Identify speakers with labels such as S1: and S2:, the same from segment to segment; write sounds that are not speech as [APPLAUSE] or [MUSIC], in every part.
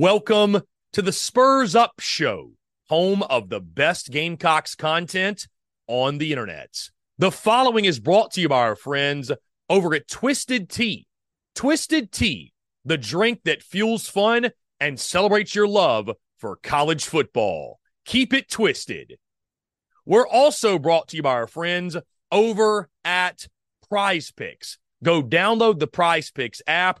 S1: Welcome to the Spurs Up Show, home of the best Gamecocks content on the internet. The following is brought to you by our friends over at Twisted Tea. Twisted Tea, the drink that fuels fun and celebrates your love for college football. Keep it twisted. We're also brought to you by our friends over at Prize Picks. Go download the Prize Picks app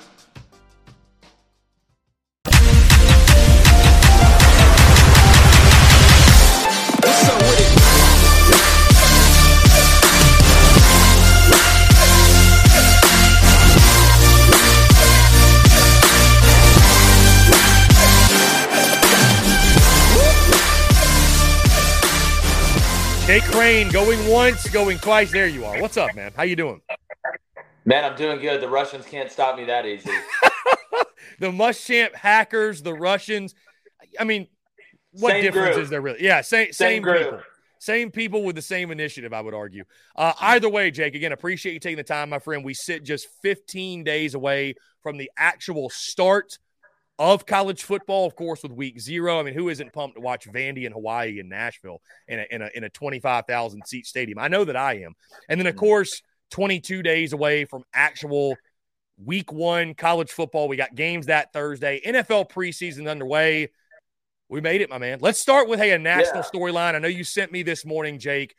S1: Jake Crain going once, going twice. There you are. What's up, man? How you doing?
S2: Man, I'm doing good. The Russians can't stop me that easy. [LAUGHS]
S1: the Muschamp hackers, the Russians. I mean, what
S2: Same
S1: difference
S2: group.
S1: is there really? Yeah, same same,
S2: Same
S1: people. Same people with the same initiative, I would argue. Uh, either way, Jake, again, appreciate you taking the time, my friend. We sit just 15 days away from the actual start of college football, of course, with week zero. I mean, who isn't pumped to watch Vandy and Hawaii and Nashville in a, in a, in a 25,000 seat stadium? I know that I am. And then, of mm-hmm. course, 22 days away from actual week one college football. We got games that Thursday, NFL preseason underway. We made it, my man. Let's start with hey, a national
S2: Yeah.
S1: storyline. I know you sent me this morning, Jake,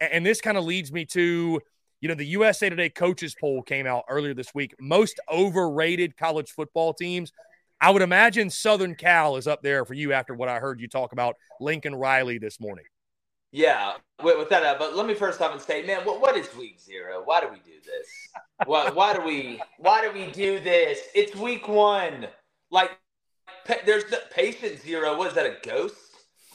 S1: and this kind of leads me to you know the USA Today coaches poll came out earlier this week. Most overrated college football teams. I would imagine Southern Cal is up there for you after what I heard you talk about Lincoln Riley this morning.
S2: Yeah, with, with that, uh, but let me first off and say, man, what, what is week zero? Why do we do this? why, why do we why do we do this? It's week one. Like, there's the patient zero. Was that? A ghost?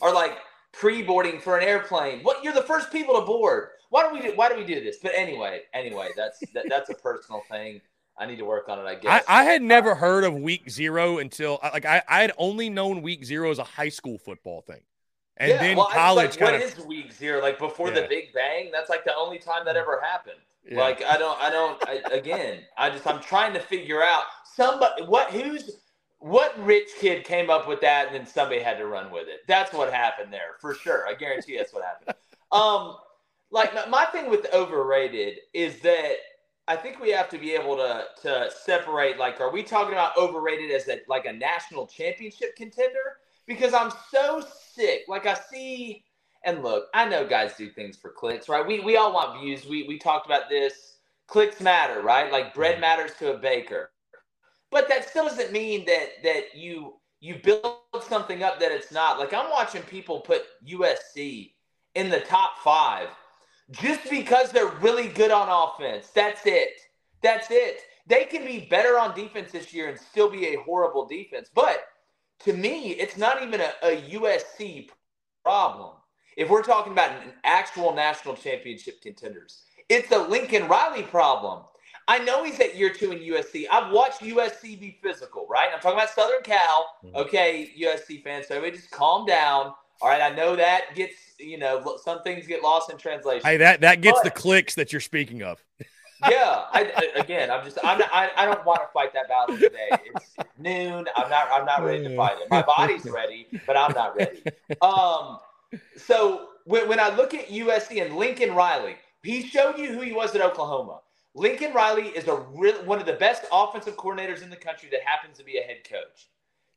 S2: Or like pre-boarding for an airplane? What? You're the first people to board. Why do we do, Why do we do this? But anyway, anyway, that's that, that's a personal thing. I need to work on it. I guess.
S1: I, I had never heard of week zero until like I, I had only known week zero as a high school football thing. And yeah, then well, college
S2: like, kind what of. What is week zero? Like before yeah. the Big Bang? That's like the only time that ever happened. Yeah. Like I don't, I don't. I, again, I just I'm trying to figure out somebody what who's what rich kid came up with that, and then somebody had to run with it. That's what happened there for sure. I guarantee that's what happened. Um, like my, my thing with overrated is that I think we have to be able to to separate. Like, are we talking about overrated as a like a national championship contender? Because I'm so sick. Like I see, and look, I know guys do things for clicks, right? We we all want views. We we talked about this. Clicks matter, right? Like bread mm-hmm. matters to a baker, but that still doesn't mean that that you you build something up that it's not. Like I'm watching people put USC in the top five just because they're really good on offense. That's it. That's it. They can be better on defense this year and still be a horrible defense. But to me, it's not even a, a USC problem. If we're talking about an actual national championship contenders, it's a Lincoln Riley problem. I know he's at year two in USC. I've watched USC be physical, right? I'm talking about Southern Cal. Mm-hmm. Okay, USC fans, so everybody just calm down. All right, I know that gets you know some things get lost in translation.
S1: Hey, that that gets but, the clicks that you're speaking of. [LAUGHS]
S2: yeah, I, again, I'm just I'm not, I, I don't want to fight that battle today. It's noon. I'm not I'm not ready to fight it. My body's ready, but I'm not ready. Um, so when, when I look at USC and Lincoln Riley, he showed you who he was at Oklahoma. Lincoln Riley is a real, one of the best offensive coordinators in the country that happens to be a head coach.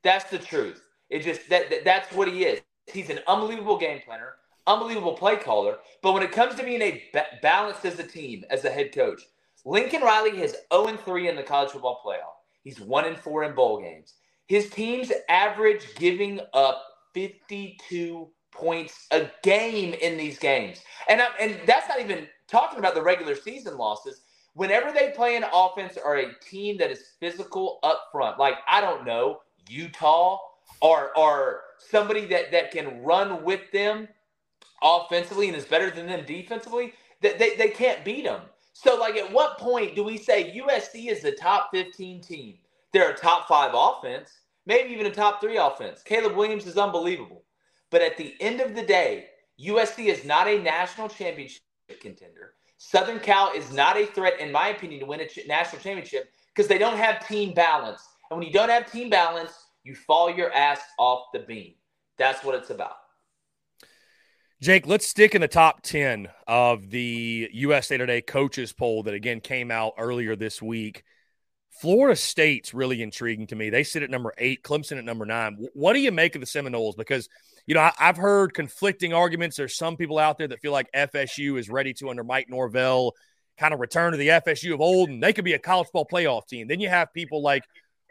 S2: That's the truth. It just that, that that's what he is. He's an unbelievable game planner, unbelievable play caller. But when it comes to being a ba- balanced as a team, as a head coach, Lincoln Riley has 0 3 in the college football playoff. He's 1 4 in bowl games. His team's average giving up 52 points a game in these games. And, I, and that's not even talking about the regular season losses. Whenever they play an offense or a team that is physical up front, like, I don't know, Utah or, or somebody that, that can run with them offensively and is better than them defensively, that they, they can't beat them. So, like, at what point do we say USC is the top 15 team? They're a top five offense, maybe even a top three offense. Caleb Williams is unbelievable. But at the end of the day, USC is not a national championship contender. Southern Cal is not a threat, in my opinion, to win a national championship because they don't have team balance. And when you don't have team balance, you fall your ass off the beam. That's what it's about.
S1: Jake, let's stick in the top 10 of the USA Today coaches poll that again came out earlier this week. Florida State's really intriguing to me. They sit at number eight, Clemson at number nine. What do you make of the Seminoles? Because, you know, I, have heard conflicting arguments. There's some people out there that feel like FSU is ready to, under Mike Norvell, kind of return to the FSU of old, and they could be a college ball playoff team. Then you have people like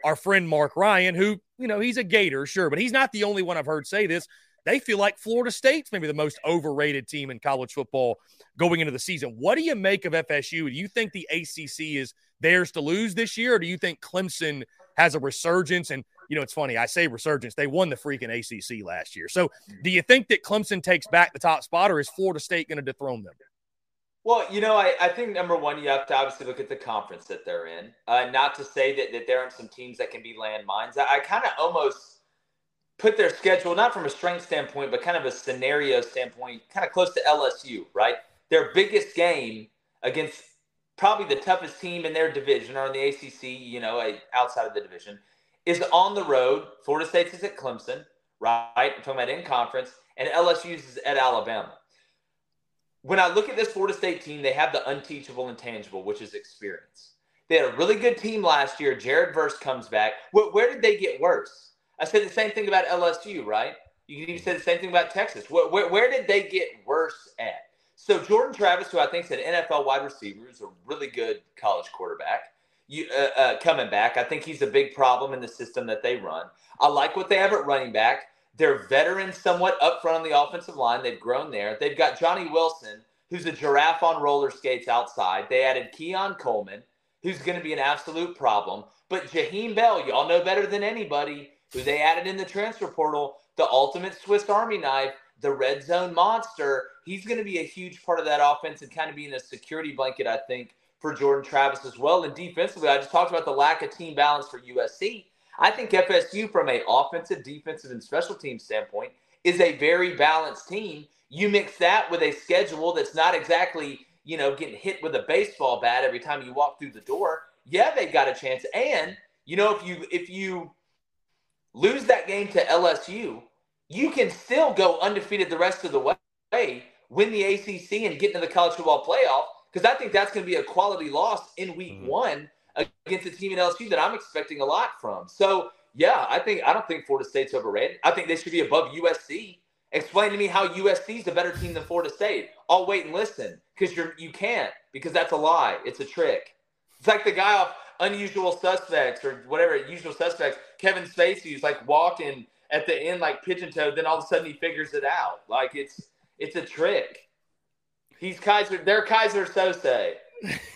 S1: our friend Mark Ryan, who, you know, he's a Gator, sure, but he's not the only one I've heard say this they feel like Florida State's maybe the most overrated team in college football going into the season. What do you make of FSU? Do you think the ACC is theirs to lose this year, or do you think Clemson has a resurgence? And, you know, it's funny, I say resurgence. They won the freaking ACC last year. So do you think that Clemson takes back the top spot, or is Florida State going to dethrone them?
S2: Well, you know, I, I think number one, you have to obviously look at the conference that they're in. Uh, not to say that, that there aren't some teams that can be landmines. I, I kind of almost put their schedule not from a strength standpoint, but kind of a scenario standpoint, kind of close to LSU, right? Their biggest game against probably the toughest team in their division or in the ACC, you know, outside of the division, is on the road. Florida State is at Clemson, right? I'm talking about in conference, and LSU is at Alabama. When I look at this Florida State team, they have the unteachable intangible, which is experience. They had a really good team last year. Jared Verse comes back. Where, where did they get worse? I said the same thing about LSU, right? You can even say the same thing about Texas. Where, where, where did they get worse at? So Jordan Travis, who I think is an NFL wide receiver, is a really good college quarterback. You uh, uh, coming back, I think he's a big problem in the system that they run. I like what they have at running back. They're veterans somewhat up front on the offensive line. They've grown there. They've got Johnny Wilson, who's a giraffe on roller skates outside. They added Keon Coleman, who's going to be an absolute problem. But Jaheim Bell, y'all know better than anybody, who they added in the transfer portal, the ultimate Swiss Army knife, the red zone monster. He's going to be a huge part of that offense and kind of being a security blanket, I think, for Jordan Travis as well. And defensively, I just talked about the lack of team balance for USC. I think FSU, from a offensive, defensive, and special team standpoint, is a very balanced team. You mix that with a schedule that's not exactly, you know, getting hit with a baseball bat every time you walk through the door. Yeah, they've got a chance. And you know, if you if you lose that game to LSU, you can still go undefeated the rest of the way, win the ACC, and get into the college football playoff. Because I think that's going to be a quality loss in week mm-hmm. one against a team in LSU that I'm expecting a lot from. So yeah, I think I don't think Florida State's overrated. I think they should be above USC. Explain to me how USC is a better team than Florida State. I'll wait and listen because you're you can't because that's a lie. It's a trick. It's like the guy off Unusual Suspects or whatever Usual Suspects. Kevin Spacey who's like walking at the end like pigeon toed. Then all of a sudden he figures it out. Like it's it's a trick. He's Kaiser. They're Keyser Söze. [LAUGHS]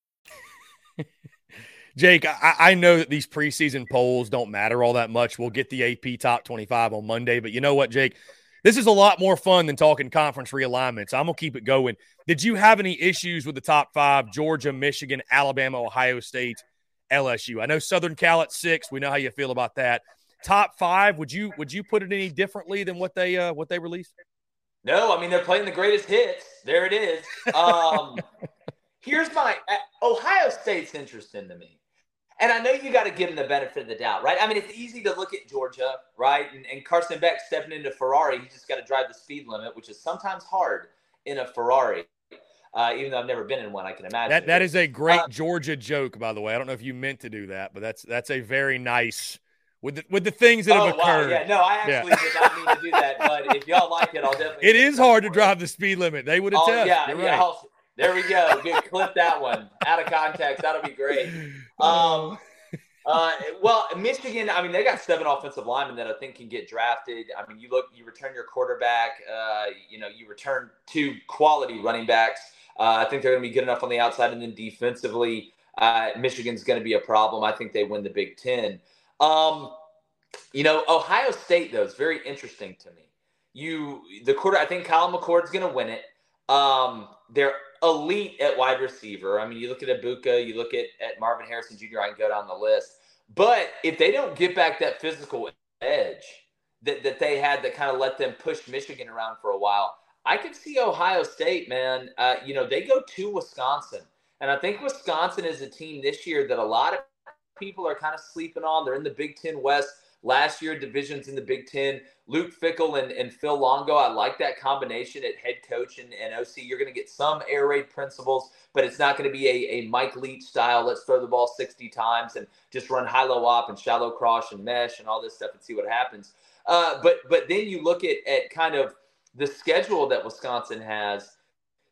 S1: Jake, I, I, know that these preseason polls don't matter all that much. We'll get the AP top 25 on Monday, but you know what, Jake? This is a lot more fun than talking conference realignments. I'm going to keep it going. Did you have any issues with the top five Georgia, Michigan, Alabama, Ohio State, LSU? I know Southern Cal at six. We know how you feel about that. Top five, would you would you put it any differently than what they uh, what they released?
S2: No, I mean they're playing the greatest hits. There it is. Um, [LAUGHS] here's my uh, Ohio State's interesting to me. And I know you got to give them the benefit of the doubt, right? I mean, it's easy to look at Georgia, right? And, and Carson Beck stepping into Ferrari, he just got to drive the speed limit, which is sometimes hard in a Ferrari. Uh, even though I've never been in one, I can imagine.
S1: That that is a great uh, Georgia joke, by the way. I don't know if you meant to do that, but that's that's a very nice with the, with the things that oh, have occurred.
S2: Wow, yeah, no, I actually yeah. did not mean to do that, but if y'all like it, I'll [LAUGHS] definitely.
S1: It is hard to drive the speed limit. They would attest. Oh, yeah, You're yeah. Right.
S2: There we go. Good, clip that one out of context. That'll be great. Um, uh, well, Michigan, I mean, they got seven offensive linemen that I think can get drafted. I mean, you look, you return your quarterback, uh, you know, you return two quality running backs. Uh, I think they're going to be good enough on the outside, and then defensively, uh, Michigan's going to be a problem. I think they win the Big Ten. Um, you know, Ohio State though is very interesting to me. You, the quarter, I think Kyle McCord's going to win it. Um, they're elite at wide receiver. I mean, you look at Egbuka, you look at, at Marvin Harrison Jr., I can go down the list. But if they don't get back that physical edge that, that they had that kind of let them push Michigan around for a while, I could see Ohio State, man. Uh, you know, they go to Wisconsin. And I think Wisconsin is a team this year that a lot of people are kind of sleeping on. They're in the Big Ten West. Last year divisions in the Big Ten. Luke Fickell and, and Phil Longo, I like that combination at head coach and, and OC. You're going to get some air raid principles, but it's not going to be a, a Mike Leach style, let's throw the ball 60 times and just run high low op and shallow cross and mesh and all this stuff and see what happens. Uh, but but then you look at, at kind of the schedule that Wisconsin has,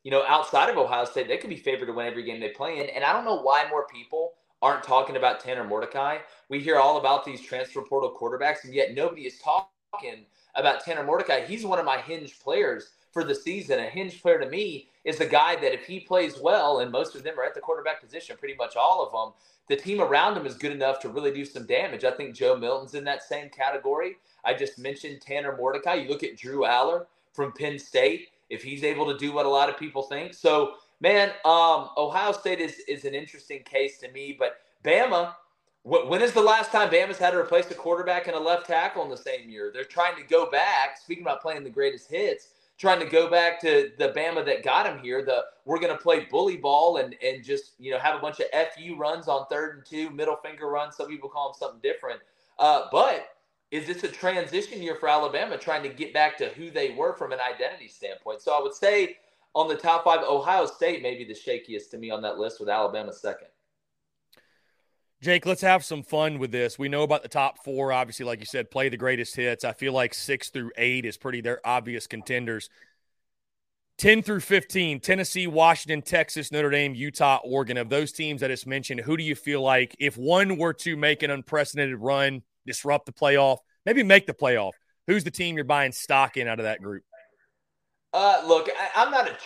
S2: you know, outside of Ohio State, they could be favored to win every game they play in. And I don't know why more people aren't talking about Tanner Mordecai. We hear all about these transfer portal quarterbacks, and yet nobody is talking about Tanner Mordecai. He's one of my hinge players for the season. A hinge player to me is the guy that if he plays well, and most of them are at the quarterback position, pretty much all of them, the team around him is good enough to really do some damage. I think Joe Milton's in that same category. I just mentioned Tanner Mordecai. You look at Drew Allar from Penn State, if he's able to do what a lot of people think. So, man, um, Ohio State is, is an interesting case to me, but Bama – when is the last time Bama's had to replace a quarterback and a left tackle in the same year? They're trying to go back. Speaking about playing the greatest hits, trying to go back to the Bama that got him here. The we're going to play bully ball and and just you know have a bunch of fu runs on third and two, middle finger runs. Some people call them something different. Uh, but is this a transition year for Alabama, trying to get back to who they were from an identity standpoint? So I would say on the top five, Ohio State may be the shakiest to me on that list, with Alabama second.
S1: Jake, let's have some fun with this. We know about the top four. Obviously, like you said, play the greatest hits. I feel like six through eight is pretty, they're obvious contenders. 10 through 15, Tennessee, Washington, Texas, Notre Dame, Utah, Oregon. Of those teams that it's mentioned, who do you feel like if one were to make an unprecedented run, disrupt the playoff, maybe make the playoff, who's the team you're buying stock in out of that group?
S2: Uh, look, I, am not a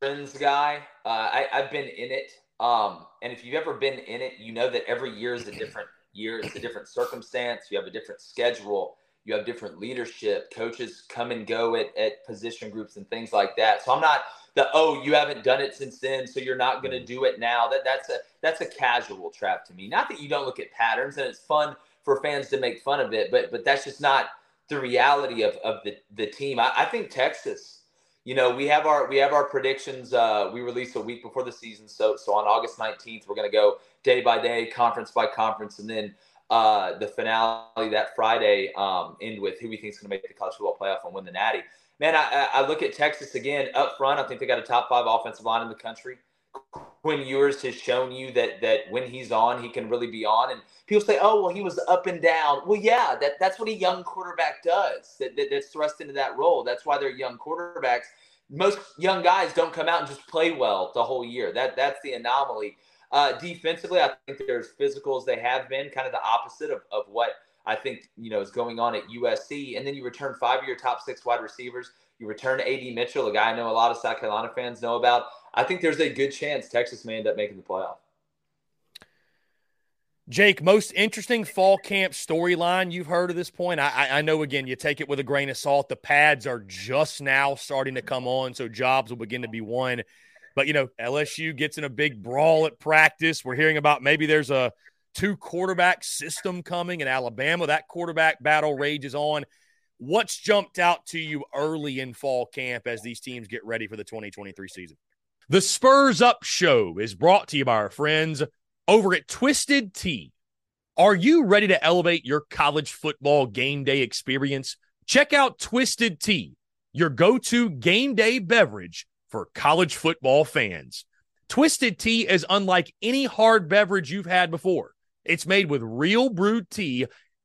S2: trends guy. Uh, I, I've been in it. Um, and if you've ever been in it, you know that every year is a different year. It's a different circumstance. You have a different schedule. You have different leadership. Coaches come and go at, at position groups and things like that. So I'm not the oh you haven't done it since then, so you're not going to do it now. That that's a that's a casual trap to me. Not that you don't look at patterns and it's fun for fans to make fun of it, but but that's just not the reality of, of the, the team. I, I think Texas you know, we have our we have our predictions. Uh, we release a week before the season, so so on August nineteenth, we're going to go day by day, conference by conference, and then uh, the finale that Friday um, end with who we think is going to make the college football playoff and win the Natty. Man, I, I look at Texas again up front. I think they got a top five offensive line in the country. Quinn Ewers has shown you that that when he's on, he can really be on. And people say, "Oh, well, he was up and down." Well, yeah, that that's what a young quarterback does. That, that that's thrust into that role. That's why they're young quarterbacks. Most young guys don't come out and just play well the whole year. That that's the anomaly. Uh, defensively, I think there's physical as they have been, kind of the opposite of, of what I think you know is going on at USC. And then you return five of your top six wide receivers. You return AD Mitchell, a guy I know a lot of South Carolina fans know about. I think there's a good chance Texas may end up making the playoff.
S1: Jake, most interesting fall camp storyline you've heard at this point? I, I, know, again, you take it with a grain of salt. The pads are just now starting to come on, so jobs will begin to be won. But, you know, LSU gets in a big brawl at practice. We're hearing about maybe there's a two quarterback system coming in Alabama. That quarterback battle rages on. What's jumped out to you early in fall camp as these teams get ready for the 2023 season? The Spurs Up Show is brought to you by our friends over at Twisted Tea. Are you ready to elevate your college football game day experience? Check out Twisted Tea, your go to game day beverage for college football fans. Twisted Tea is unlike any hard beverage you've had before. It's made with real brewed tea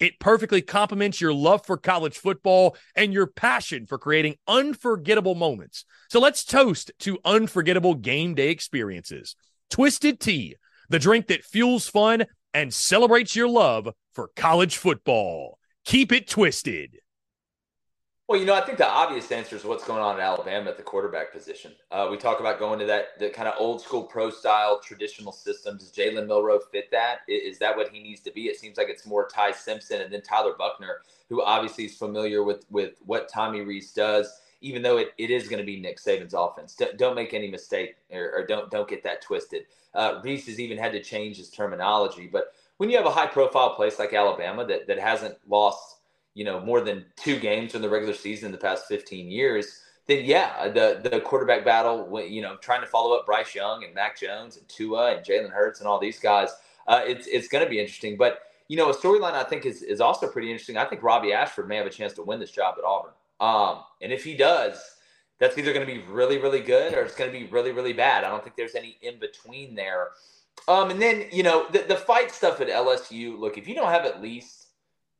S1: It perfectly complements your love for college football and your passion for creating unforgettable moments. So let's toast to unforgettable game day experiences. Twisted Tea, the drink that fuels fun and celebrates your love for college football. Keep it twisted.
S2: Well, you know, I think the obvious answer is what's going on in Alabama at the quarterback position. Uh, we talk about going to that the kind of old school pro style traditional system. Does Jalen Milroe fit that? Is that what he needs to be? It seems like it's more Ty Simpson and then Tyler Buchner, who obviously is familiar with with what Tommy Rees does. Even though it, it is going to be Nick Saban's offense, D- don't make any mistake or, or, don't don't get that twisted. Uh, Rees has even had to change his terminology, but when you have a high profile place like Alabama that that hasn't lost you know more than two games in the regular season in the past 15 years, then yeah, the the quarterback battle, you know, trying to follow up Bryce Young and Mac Jones and Tua and Jalen Hurts and all these guys, uh, it's it's going to be interesting. But you know, a storyline I think is is also pretty interesting. I think Robbie Ashford may have a chance to win this job at Auburn, um, and if he does. That's either going to be really, really good or it's going to be really, really bad. I don't think there's any in between there. Um, and then, you know, the, the fight stuff at LSU, look, if you don't have at least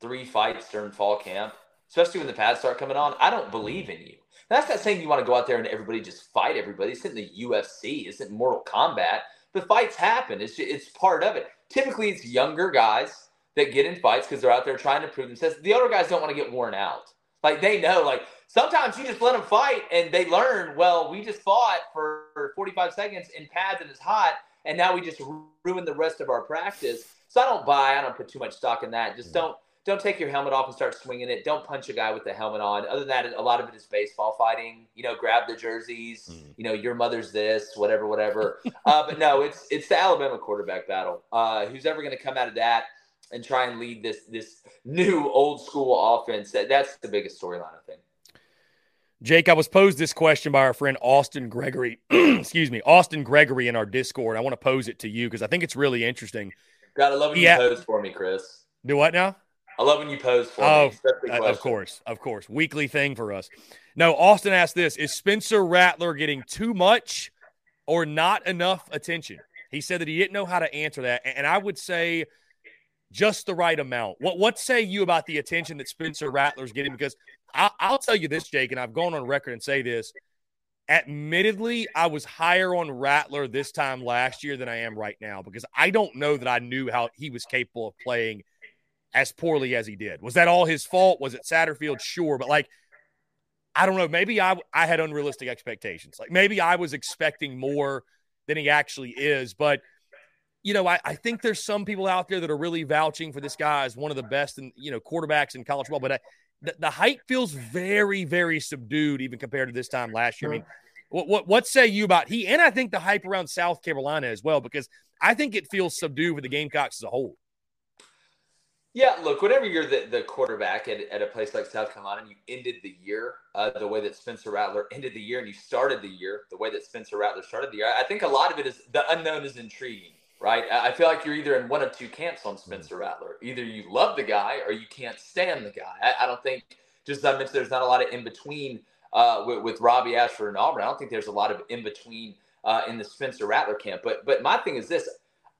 S2: three fights during fall camp, especially when the pads start coming on, I don't believe in you. That's not saying you want to go out there and everybody just fight everybody. It's in the UFC. It's in Mortal Kombat. But fights happen. It's just, it's part of it. Typically, it's younger guys that get in fights because they're out there trying to prove themselves. The older guys don't want to get worn out. Like they know, like sometimes you just let them fight and they learn. Well, we just fought for 45 seconds in pads and it's hot, and now we just ruin the rest of our practice. So I don't buy. I don't put too much stock in that. Just don't don't take your helmet off and start swinging it. Don't punch a guy with the helmet on. Other than that, a lot of it is baseball fighting. You know, grab the jerseys. Mm. You know, your mother's this, whatever, whatever. uh, but no, it's it's the Alabama quarterback battle. Uh, who's ever going to come out of that and try and lead this this new old school offense? That, that's the biggest storyline, I think.
S1: Jake, I was posed this question by our friend Austin Gregory. [CLEARS THROAT] excuse me, Austin Gregory in our Discord. I want to pose it to you because I think it's really interesting.
S2: Gotta love when yeah. you pose for me, Chris.
S1: Do what now?
S2: I love when you pose for
S1: oh,
S2: me.
S1: Uh, of course, of course. Weekly thing for us. No, Austin asked this Is Spencer Rattler getting too much or not enough attention? He said that he didn't know how to answer that. And I would say just the right amount. What what say you about the attention that Spencer Rattler's getting? Because I, I'll tell you this, Jake, and I've gone on record and say this. Admittedly, I was higher on Rattler this time last year than I am right now because I don't know that I knew how he was capable of playing – as poorly as he did. Was that all his fault? Was it Satterfield? Sure, but like I don't know. Maybe I I had unrealistic expectations. Like maybe I was expecting more than he actually is. But you know, I, I think there's some people out there that are really vouching for this guy as one of the best and you know quarterbacks in college football. But I, the, the hype feels very very subdued even compared to this time last year. I mean, what, what what say you about he and I think the hype around South Carolina as well because I think it feels subdued for the Gamecocks as a whole.
S2: Yeah, look, whenever you're the, the quarterback at, at a place like South Carolina and you ended the year uh, the way that Spencer Rattler ended the year and you started the year the way that Spencer Rattler started the year, I think a lot of it is the unknown is intriguing, right? I feel like you're either in one of two camps on Spencer mm. Rattler. Either you love the guy or you can't stand the guy. I, I don't think, just as I mentioned, there's not a lot of in between uh, with, with, Robbie Ashford and Auburn. I don't think there's a lot of in between uh, in the Spencer Rattler camp. But but my thing is this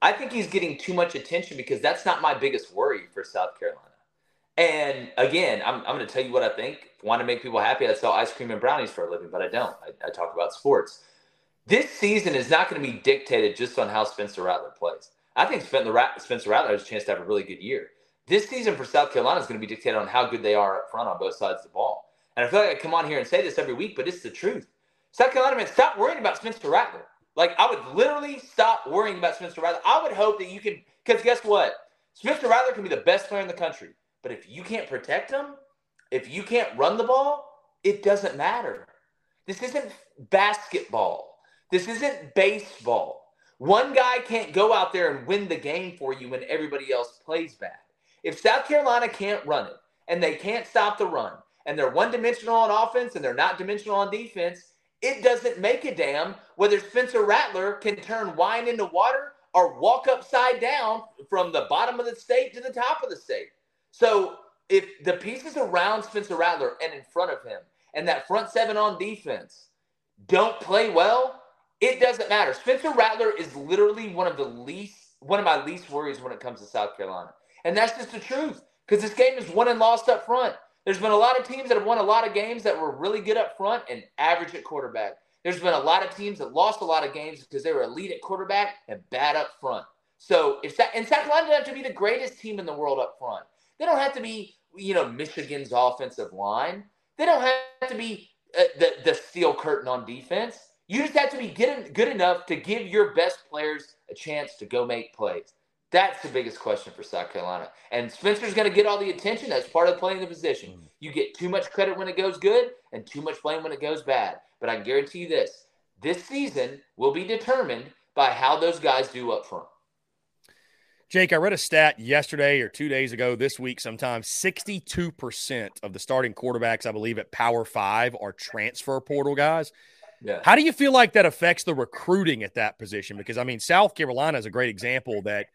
S2: I think he's getting too much attention because that's not my biggest worry for South Carolina. And again, I'm, I'm going to tell you what I think. Want to make people happy? I sell ice cream and brownies for a living, but I don't. I, I talk about sports. This season is not going to be dictated just on how Spencer Rattler plays. I think Spencer Rattler has a chance to have a really good year. This season for South Carolina is going to be dictated on how good they are up front on both sides of the ball. And I feel like I come on here and say this every week, but it's the truth. South Carolina, man, stop worrying about Spencer Rattler. Like I would literally stop worrying about Spencer Rattler. I would hope that you can, because guess what? Spencer Rattler can be the best player in the country, but if you can't protect him, if you can't run the ball, it doesn't matter. This isn't basketball. This isn't baseball. One guy can't go out there and win the game for you when everybody else plays bad. If South Carolina can't run it and they can't stop the run and they're one dimensional on offense and they're not dimensional on defense, it doesn't make a damn whether Spencer Rattler can turn wine into water or walk upside down from the bottom of the state to the top of the state. So if the pieces around Spencer Rattler and in front of him and that front seven on defense don't play well, it doesn't matter. Spencer Rattler is literally one of the least one of my least worries when it comes to South Carolina. And that's just the truth. Because this game is won and lost up front. There's been a lot of teams that have won a lot of games that were really good up front and average at quarterback. There's been a lot of teams that lost a lot of games because they were elite at quarterback and bad up front. So if that and South Carolina have to be the greatest team in the world up front. They don't have to be, you know, Michigan's offensive line. They don't have to be uh, the the steel curtain on defense. You just have to be good, good enough to give your best players a chance to go make plays. That's the biggest question for South Carolina. And Spencer's going to get all the attention. That's part of playing the position. Mm. You get too much credit when it goes good and too much blame when it goes bad. But I guarantee you this this season will be determined by how those guys do up front.
S1: Jake, I read a stat yesterday or two days ago, this week sometime 62% of the starting quarterbacks, I believe, at Power Five are transfer portal guys. Yeah. How do you feel like that affects the recruiting at that position? Because, I mean, South Carolina is a great example that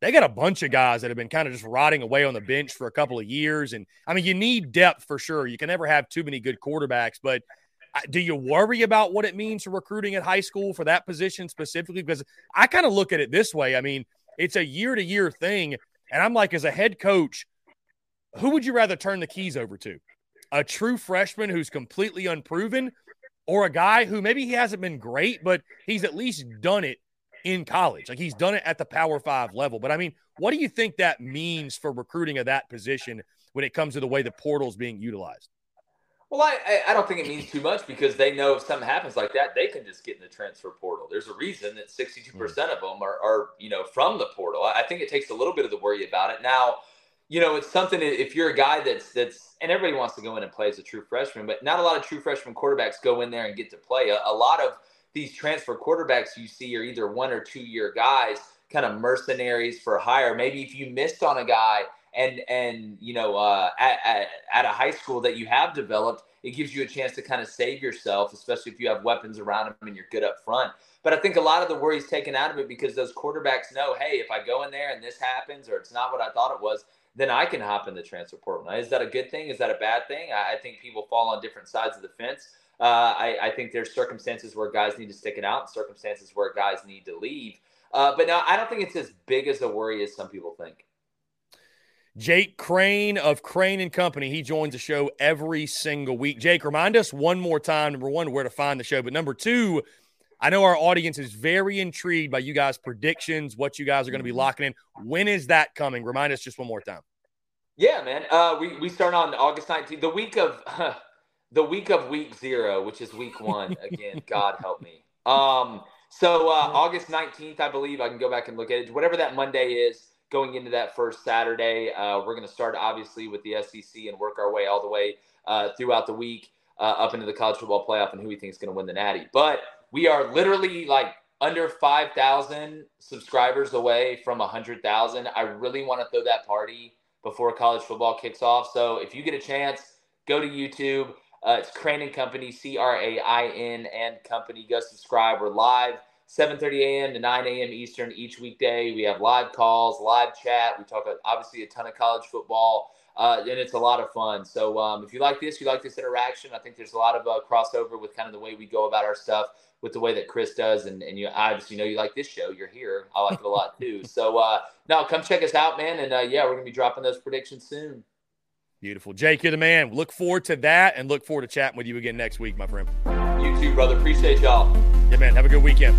S1: they got a bunch of guys that have been kind of just rotting away on the bench for a couple of years. And, I mean, you need depth for sure. You can never have too many good quarterbacks, but do you worry about what it means for recruiting at high school for that position specifically? Because I kind of look at it this way. I mean, it's a year to year thing. And I'm like, as a head coach, who would you rather turn the keys over to? A true freshman who's completely unproven or a guy who maybe he hasn't been great, but he's at least done it in college. Like he's done it at the Power Five level. But I mean, what do you think that means for recruiting of that position when it comes to the way the portal is being utilized?
S2: Well, I, I don't think it means too much because they know if something happens like that, they can just get in the transfer portal. There's a reason that 62% mm. of them are, are, you know, from the portal. I think it takes a little bit of the worry about it. Now, you know, it's something if you're a guy that's that's and everybody wants to go in and play as a true freshman, but not a lot of true freshman quarterbacks go in there and get to play. A, a lot of these transfer quarterbacks you see are either one or two year guys, kind of mercenaries for hire. Maybe if you missed on a guy and and you know uh, at, at, at a high school that you have developed, it gives you a chance to kind of save yourself, especially if you have weapons around them and you're good up front. But I think a lot of the worry is taken out of it because those quarterbacks know, hey, if I go in there and this happens or it's not what I thought it was, then I can hop in the transfer portal. Now, is that a good thing? Is that a bad thing? I, I think people fall on different sides of the fence. Uh, I, I, think there's circumstances where guys need to stick it out, circumstances where guys need to leave. Uh, but now I don't think it's as big as a worry as some people think.
S1: Jake Crain of Crain and Company. He joins the show every single week. Jake, remind us one more time number one, where to find the show. But number two, I know our audience is very intrigued by you guys' predictions, what you guys are going to be mm-hmm. locking in. When is that coming? Remind us just one more time.
S2: Yeah, man. Uh, we, we start on August 19th, the week of uh, [LAUGHS] the week of week zero, which is week one. Again, God help me. Um, so uh, August 19th, I believe I can go back and look at it. Whatever that Monday is, going into that first Saturday. Uh, we're going to start obviously with the SEC and work our way all the way uh, throughout the week uh, up into the college football playoff and who we think is going to win the Natty. But we are literally like under 5,000 subscribers away from 100,000. I really want to throw that party before college football kicks off. So if you get a chance, go to YouTube. Uh, it's Crain and Company, C R A I N and Company. Go subscribe. We're live 7:30 a.m. to 9 a.m. Eastern each weekday. We have live calls, live chat. We talk obviously a ton of college football, uh, and it's a lot of fun. So um, if you like this, you like this interaction. I think there's a lot of uh, crossover with kind of the way we go about our stuff, with the way that Chris does, and, and you obviously know you like this show. You're here. I like it a lot too. [LAUGHS] So uh, no, come check us out, man. And uh, yeah, we're gonna be dropping those predictions soon.
S1: Beautiful, Jake. You're the man. Look forward to that, and look forward to chatting with you again next week, my friend.
S2: You too, brother. Appreciate y'all.
S1: Yeah, man. Have a good weekend.